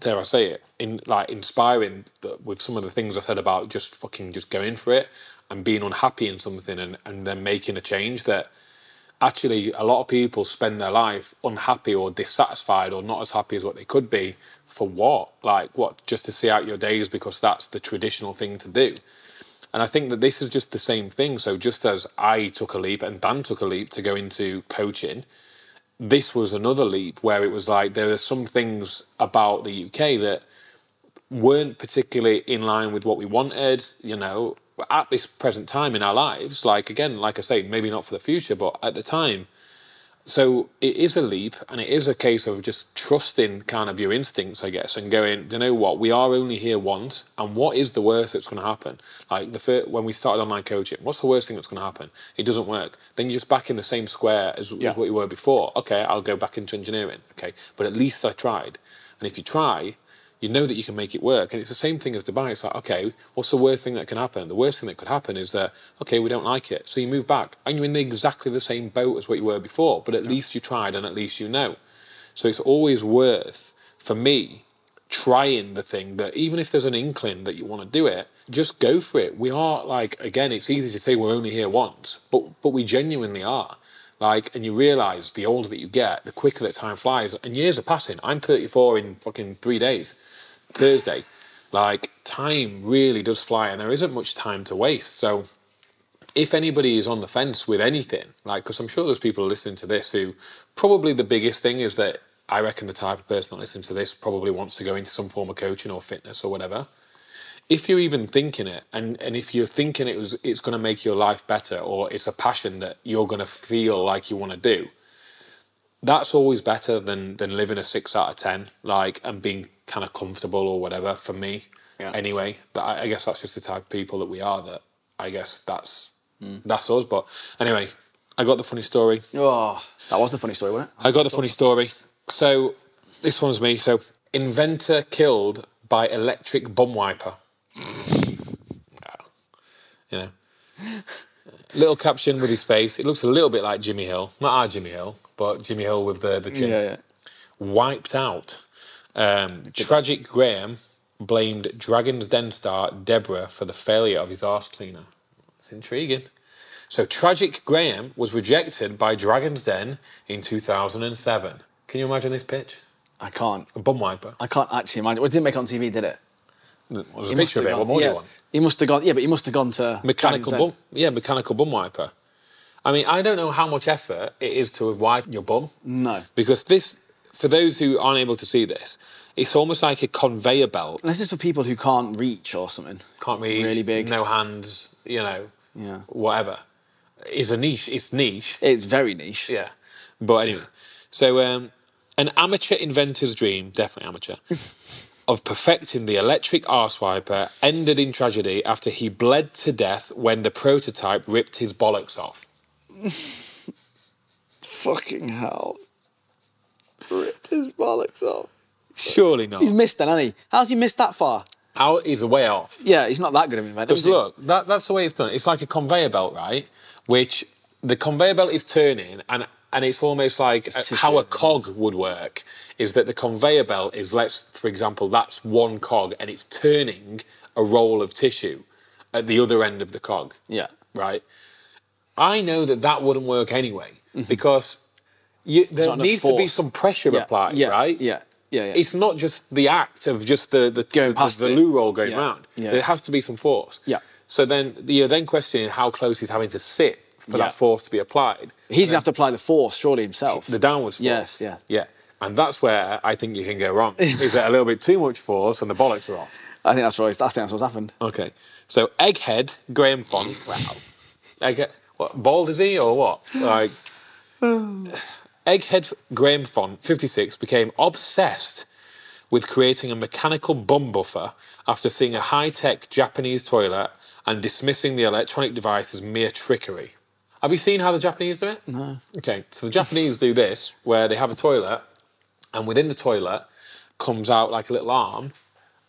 dare I say it in like inspiring with some of the things I said about just fucking just going for it and being unhappy in something and and then making a change that actually a lot of people spend their life unhappy or dissatisfied or not as happy as what they could be for what? Like what? Just to see out your days because that's the traditional thing to do. And i think that this is just the same thing. So just as i took a leap and dan took a leap to go into coaching this was another leap where it was like there are some things about the uk that weren't particularly in line with what we wanted, you know, at this present time in our lives. Like, again, like I say, maybe not for the future, but at the time. So it is a leap and it is a case of just trusting kind of your instincts, I guess, and going, do you know what? We are only here once. And what is the worst that's going to happen? Like the first, when we started online coaching, what's the worst thing that's going to happen? It doesn't work. Then you're just back in the same square as, Yeah. as what you were before. Okay, I'll go back into engineering. Okay, but at least I tried. And if you try, you know that you can make it work. And it's the same thing as Dubai. It's like, okay, what's the worst thing that can happen? The worst thing that could happen is that, okay, we don't like it. So you move back and you're in the, exactly the same boat as what you were before, but at least you tried and at least you know. So it's always worth, for me, trying the thing that even if there's an inkling that you want to do it, just go for it. We are like, again, it's easy to say we're only here once, but, but we genuinely are. Like, and you realise the older that you get, the quicker that time flies, and years are passing. I'm 34 in fucking three days, Thursday. Like, time really does fly, and there isn't much time to waste. So, if anybody is on the fence with anything, like, because I'm sure there's people listening to this who probably the biggest thing is that I reckon the type of person that listens to this probably wants to go into some form of coaching or fitness or whatever. If you're even thinking it, and, and if you're thinking it was it's going to make your life better, or it's a passion that you're going to feel like you want to do, that's always better than than living a six out of ten, like and being kind of comfortable or whatever. For me, Yeah. anyway, that I, I guess that's just the type of people that we are. That I guess that's hmm. that's us. But anyway, I got the funny story. Oh, that was the funny story, wasn't it? I got the funny story. So this one's me. So inventor killed by electric bum wiper. you know, little caption with his face. It looks a little bit like Jimmy Hill, not our Jimmy Hill, but Jimmy Hill with the the chin. Yeah, yeah. Wiped out. Um, Tragic Graham blamed Dragon's Den star Deborah for the failure of his arse cleaner. It's intriguing. So Tragic Graham was rejected by Dragon's Den in 2007. Can you imagine this pitch? I can't. A bum wiper. I can't actually imagine. Well, it didn't make it on TV, did it? There's a He picture of it. gone- What more do yeah. you want? He must have gone. Yeah, but he must have gone to Mechanical bum. Yeah, mechanical bum wiper. I mean, I don't know how much effort it is to wipe your bum. No. Because this, for those who aren't able to see this, it's almost like a conveyor belt. This is for people who can't reach or something. Can't reach. Really big. No hands. You know. Yeah. Whatever. It's a niche. It's niche. It's very niche. Yeah. But anyway, so um, an amateur inventor's dream, definitely amateur, of perfecting the electric arse wiper ended in tragedy after he bled to death when the prototype ripped his bollocks off. Fucking hell. Ripped his bollocks off. Surely not. He's missed then, hasn't he? How's he missed that far? Is way off. Yeah, he's not that good of an inventor. Because look, that, that's the way it's done. It's like a conveyor belt, right? Which the conveyor belt is turning, and and it's almost like tissue, how a cog would work. Is that the conveyor belt is let's, for example, that's one cog, and it's turning a roll of tissue at the other end of the cog. Yeah. Right. I know that that wouldn't work anyway mm-hmm. because you, there needs to be some pressure Yeah. applied, yeah. right? Yeah. Yeah. yeah. It's not just the act of just the the, Going the, the it. loo roll going round. Yeah. There has to be some force. Yeah. So then you're then questioning how close he's having to sit for that force to be applied. He's gonna have to apply the force, surely himself. The downwards force. Yes, yeah. Yeah. And that's where I think you can go wrong. is it a little bit too much force and the bollocks are off? I think that's what. I think that's what's happened. Okay. So Egghead Graham Font. Wow. Egghead. What bald is he or what? Like Egghead Graham Font, 56, became obsessed with creating a mechanical bum buffer after seeing a high-tech Japanese toilet and dismissing the electronic device as mere trickery. Have you seen how the Japanese do it? No. Okay, so the Japanese do this, where they have a toilet, and within the toilet comes out like a little arm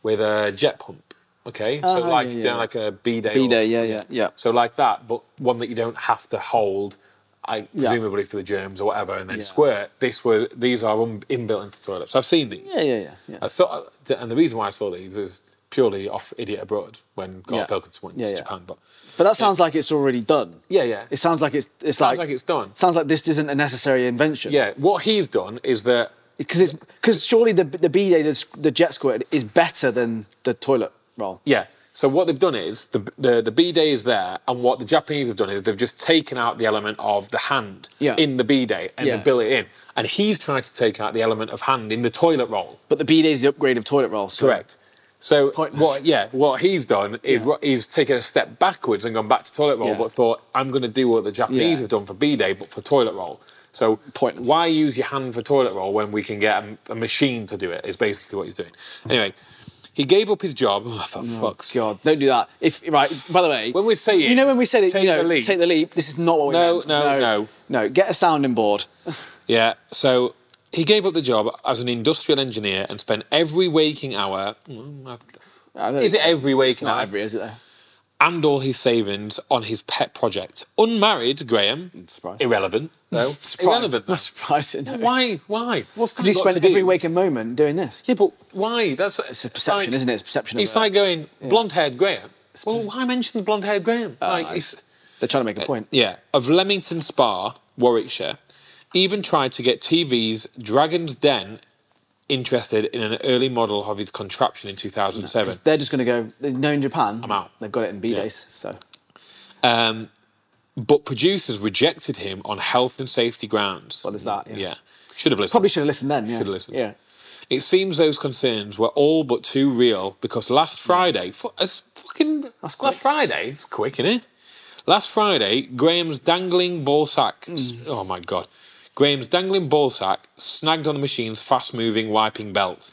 with a jet pump. Okay, so Ah, like yeah, you yeah. know, like a bidet. B or- day. Yeah. Yeah. Yeah. So like that, but one that you don't have to hold. I presumably for the germs or whatever, and then Yeah. squirt. This were these are un- inbuilt into the toilets. I've seen these. Yeah. Yeah. Yeah. yeah. I saw, and the reason why I saw these is purely off idiot abroad when Carl Yeah. Pilkington went Yeah, to yeah. Japan. But But that sounds like it's already done. yeah, yeah, It sounds like it's. It's sounds like, like it's done. Sounds like this isn't a necessary invention. yeah. What he's done is that Because it's because surely the the bidet the, the jet squirt is better than the toilet roll. Yeah. So what they've done is the the the bidet is there, and what the Japanese have done is they've just taken out the element of the hand Yeah. in the bidet and Yeah. they've built it in. And he's trying to take out the element of hand in the toilet roll. But the bidet is the upgrade of toilet roll. So Correct. So Pointless. what? Yeah, what he's done is Yeah. he's taken a step backwards and gone back to toilet roll, Yeah. but thought I'm going to do what the Japanese Yeah. have done for bidet, but for toilet roll. So Pointless. why use your hand for toilet roll when we can get a, a machine to do it? Is basically what he's doing. Anyway, he gave up his job. Oh, for oh, fuck's God, don't do that. If right, by the way, When we say you know when we said it, take you know, the leap. take the leap. This is not what we No, meant. no, no. no. no. Get a sounding board. Yeah. So he gave up the job as an industrial engineer and spent every waking hour. Mm, I don't- Is it every waking not hour? every, is it? Though? And all his savings on his pet project. Unmarried, Graham. Irrelevant. No. Surprised- Irrelevant. Not surprising. no. Why? Why? What's that Because you got spent to do? every waking moment doing this. Yeah, but why? That's It's a perception, like, isn't it? It's a perception It's like going blonde-haired Graham. Well, why mention the blonde-haired Graham? Ah, like, it's, They're trying to make a uh, point. yeah, of Leamington Spa, Warwickshire, even tried to get TV's Dragon's Den interested in an early model of his contraption in 2007. 'Cause They're just going to go. they know in Japan, I'm out. They've got it in B Yeah. days. So Um, but producers rejected him on health and safety grounds. What is that? Yeah. Yeah. Should have listened. probably should have listened then. Yeah. Should have listened. Yeah. It seems those concerns were all but too real because last Friday, fu- it's fucking That's quick. last Friday, it's quick, isn't it? Last Friday, Graham's dangling ball sack. Oh my god, Graham's dangling ball sack snagged on the machine's fast-moving wiping belt.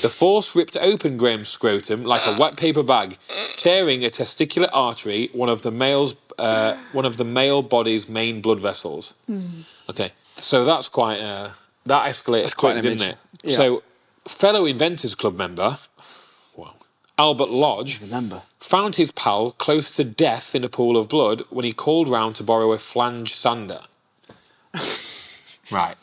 The force ripped open Graham's scrotum like a wet paper bag, tearing a testicular artery, one of the male's, uh, one of the male body's main blood vessels. Okay, so that's quite uh, that escalated quite quick, an didn't it? Yeah. So, fellow Inventors Club member, well, Albert Lodge, found his pal close to death in a pool of blood when he called round to borrow a flange sander. right.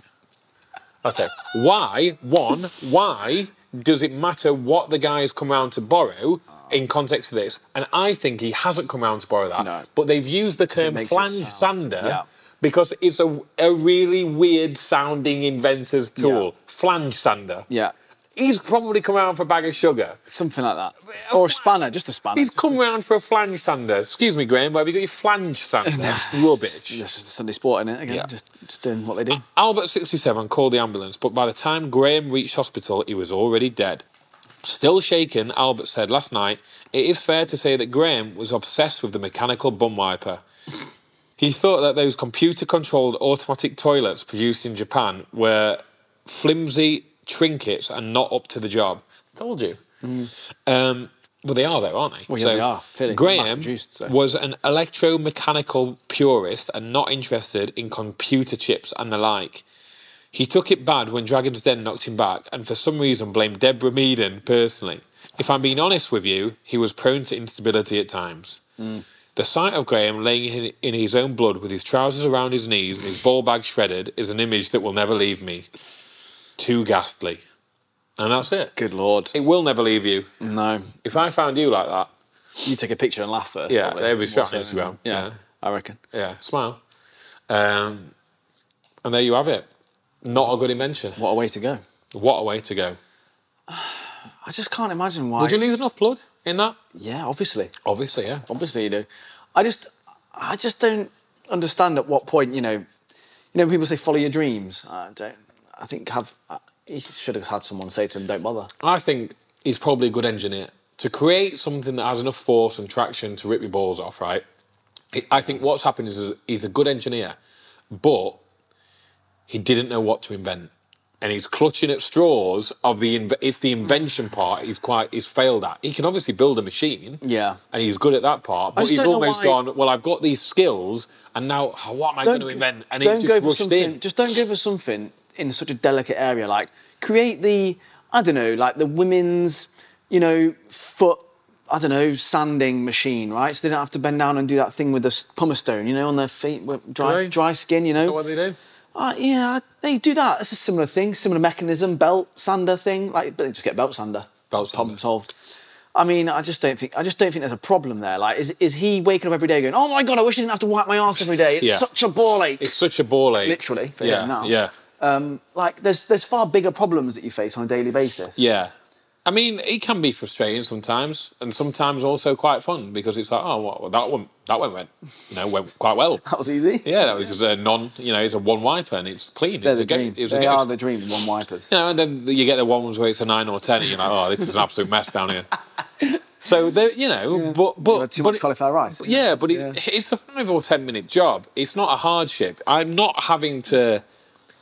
Okay. Why? One. Why does it matter what the guy has come round to borrow? In context of this, and I think he hasn't come round to borrow that, No. but they've used the term flange sander Yeah. because it's a, a really weird sounding inventor's tool. Yeah. Flange sander. Yeah. He's probably come around for a bag of sugar. Something like that. Or a spanner, just a spanner. He's come round for a flange sander. Excuse me, Graham, but have you got your flange sander? Rubbish. Just, just a Sunday sport in it again. Yeah. Just, just doing what they do. Albert, 67, called the ambulance, but by the time Graham reached hospital, he was already dead. Still shaken, Albert said last night, it is fair to say that Graham was obsessed with the mechanical bum wiper. He thought that those computer controlled automatic toilets produced in Japan were flimsy trinkets and not up to the job. Told you. Um, well, they are, though, aren't they? Mm. Well, yeah, they are, clearly. Graham so. was an electromechanical purist and not interested in computer chips and the like. He took it bad when Dragon's Den knocked him back and for some reason blamed Deborah Meaden personally. If I'm being honest with you, he was prone to instability at times. The sight of Graham laying in, in his own blood with his trousers around his knees and his ball bag shredded is an image that will never leave me. Too ghastly. And that's it. Good lord. It will never leave you. No. If I found you like that, You take a picture and laugh first. Yeah, they'd be straight on More so than- Instagram, Yeah, yeah. I reckon. yeah, smile. Um, and there you have it. Not a good invention. What a way to go. What a way to go. I just can't imagine why. Would you lose enough blood in that? Yeah, obviously. Obviously, yeah. Obviously you do. I just, I just don't understand at what point you know, you know, people say follow your dreams. I don't. I think have. He should have had someone say to him, "Don't bother." I think he's probably a good engineer. To create something that has enough force and traction to rip your balls off, right? I think what's happened is he's a good engineer, but he didn't know what to invent. And he's clutching at straws of the inv- it's the invention part he's quite he's failed at. He can obviously build a machine, Yeah. and he's good at that part. But he's almost gone. Well, I've got these skills, and now oh, what am I going to invent? And he's just rushed something. in. Just don't give us something in such a delicate area. Like create the, I don't know, like the women's, you know, foot. I don't know, sanding machine, right? So they don't have to bend down and do that thing with the pumice stone, you know, on their feet, dry, dry skin, you know. what they do? Uh, yeah, they do that. It's a similar thing, similar mechanism, belt sander thing. Like, but they just get belt sander. Belt sander. Problem solved. I mean, I just don't think. I just don't think there's a problem there. Like, is is he waking up every day going, "Oh my god, I wish I didn't have to wipe my ass every day. It's Yeah. such a ball ache." It's such a ball ache. Literally, for yeah, him now. yeah. Um, like, there's there's far bigger problems that you face on a daily basis. Yeah. I mean, it can be frustrating sometimes, and sometimes also quite fun because it's like, oh, well, that went that went went, you know, went quite well. That was easy. Yeah, that was just a non, you know, it's a one wiper and it's clean. They're it's the a dream. it was a They are the dream. One wipers. You know, and then you get the ones where it's a nine or ten, and you're like, oh, this is an absolute mess down here. So they, you know, but but had too but much cauliflower rice. yeah, but it, Yeah. it's a five or ten minute job. It's not a hardship. I'm not having to.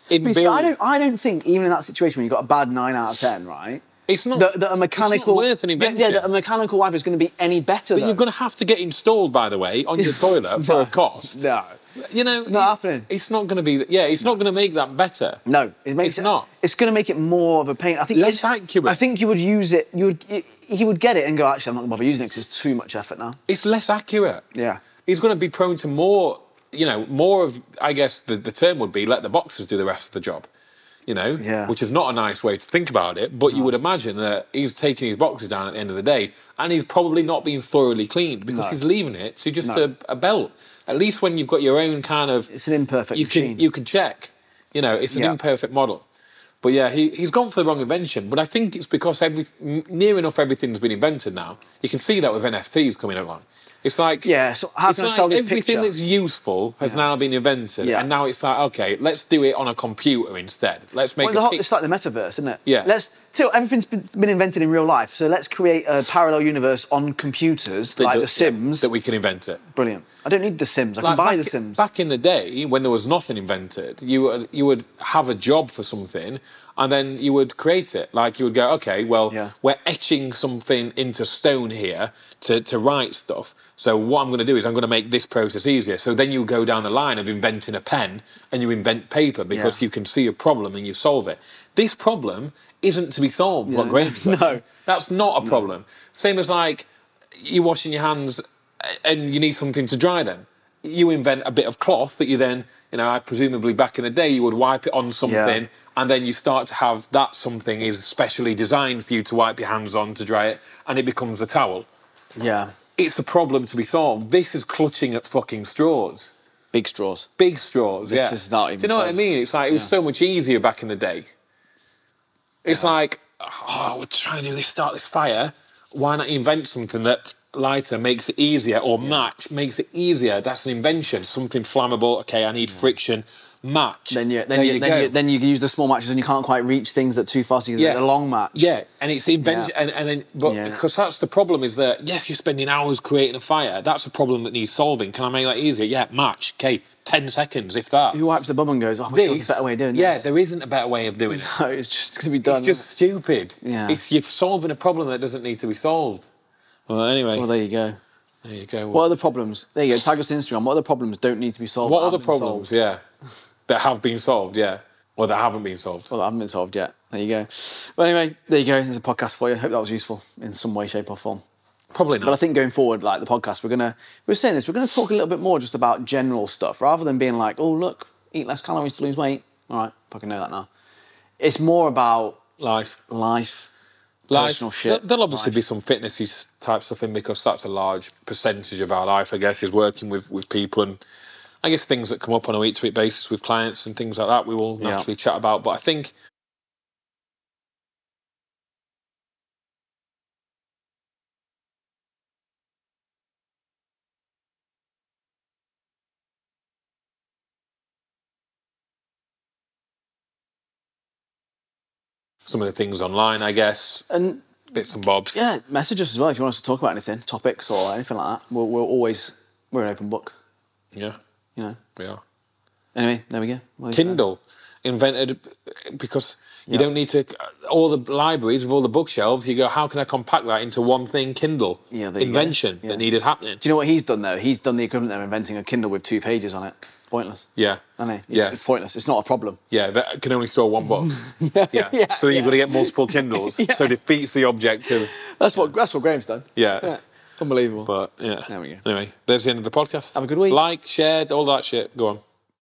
But you see, I don't. I don't think even in that situation when you have got a bad nine out of ten, right? It's not. That, that a mechanical worth an Yeah. Yeah, that a mechanical wiper is going to be any better. But though. you're going to have to get installed, by the way, on your toilet for a cost. No. You know, Not it- happening. It's not going to be. Yeah, it's not going to make that better. No, it makes It's it, not. It's going to make it more of a pain. I think Less accurate. I think you would use it. You would. He would get it and go. Actually, I'm not going to bother using it because it's too much effort now. It's less accurate. Yeah. He's going to be prone to more. You know, more of. I guess the, the term would be let the boxers do the rest of the job. You know, Yeah. which is not a nice way to think about it. But you would imagine that he's taking his boxes down at the end of the day, and he's probably not being thoroughly cleaned because No. he's leaving it to just No. a, a belt. At least when you've got your own kind of It's an imperfect you machine. can you can check. You know, it's an Yeah. imperfect model. But yeah, he, he's gone for the wrong invention. But I think it's because every near enough everything's been invented now. You can see that with NFTs coming along. It's like Yeah, so how it's can I like sell this everything picture? that's useful has now been invented, Yeah. and now it's like okay, let's do it on a computer instead. Let's make Well, a the whole, pic- it's like the metaverse, isn't it? Yeah. Let's So everything's been, been invented in real life. So let's create a parallel universe on computers like That- The Sims. That we can invent it. Brilliant. I don't need The Sims. I can buy back, The Sims. Back in the day, when there was nothing invented, you would you would have a job for something, and then you would create it. Like you would go, okay, well, Yeah. we're etching something into stone here to to write stuff. So what I'm going to do is I'm going to make this process easier. So then you go down the line of inventing a pen, and you invent paper because Yeah. you can see a problem and you solve it. This problem isn't to be solved. What Yeah. Graham's. No. that's not a problem. Same as like you washing your hands eh, and you need something to dry them. You invent a bit of cloth that you then, you know, presumably back in the day you would wipe it on something and then you start to have that something is specially designed for you to wipe your hands on to dry it and it becomes a towel. yeah. It's a problem to be solved. This is clutching at fucking straws. Big straws. Big straws, This yeah. is not even Do you know what I mean? It's like it was so much easier back in the day. It's like, oh, we're trying to do this, start this fire. Why not invent something that lighter makes it easier, or match makes it easier? That's an invention. Something flammable. Okay, I need friction. Match. Then you then you, you then you then you use the small matches and you can't quite reach things that too fast. You Yeah. get a long match. Yeah, and it's invention, Yeah. and, and then, but Yeah. because that's the problem is that yes, you're spending hours creating a fire. That's a problem that needs solving. Can I make that easier? Yeah, match. Okay, ten seconds, if that. Who wipes the bum and goes, "Oh, I wish there a better way of doing yeah, this." Yeah, there isn't a better way of doing it. No, it's just going to be done. It's just stupid. Yeah. It's you're solving a problem that doesn't need to be solved. Well, anyway, Well, there you go. there you go. What are the problems? There you go. Tag us on Instagram. What other problems don't need to be solved? What other problems? solved? Yeah, that have been solved. Yeah, or that haven't been solved. Well, that haven't been solved yet. There you go. Well, anyway, there you go. There's a podcast for you. Hope that was useful in some way, shape, or form. Probably not. But I think going forward, like the podcast, we're gonna we're saying this. We're gonna talk a little bit more just about general stuff rather than being like, oh look, eat less calories to lose weight. All right, fucking know that now. It's more about life. life, Life. personal shit. There- There'll obviously be some fitnessy type stuff in because that's a large percentage of our life. I guess is working with with people and. I guess things that come up on a week to week basis with clients and things like that we will Yeah. naturally chat about. But I think some of the things online, I guess, and bits and bobs. yeah, message us as well if you want us to talk about anything, topics or anything like that. We're, we're always we're an open book. Yeah, You know. we are. Anyway, there we go. What do you say? Kindle invented because you Yeah. don't need to all the libraries with all the bookshelves. You go, how can I compact that into one thing? Kindle Yeah, invention Yeah. that needed happening. Do you know what he's done though? He's done the equivalent of inventing a Kindle with two pages on it. Pointless. Yeah, I mean, it's, yeah, it's pointless. It's not a problem. yeah. That can only store one book. yeah. Yeah, so then you've got to get multiple Kindles. Yeah. So it defeats the objective. That's what that's what Graham's done. Yeah. Yeah. Unbelievable. But yeah. There we go. Anyway, there's the end of the podcast. Have a good week. Like, share, all that shit. Go on.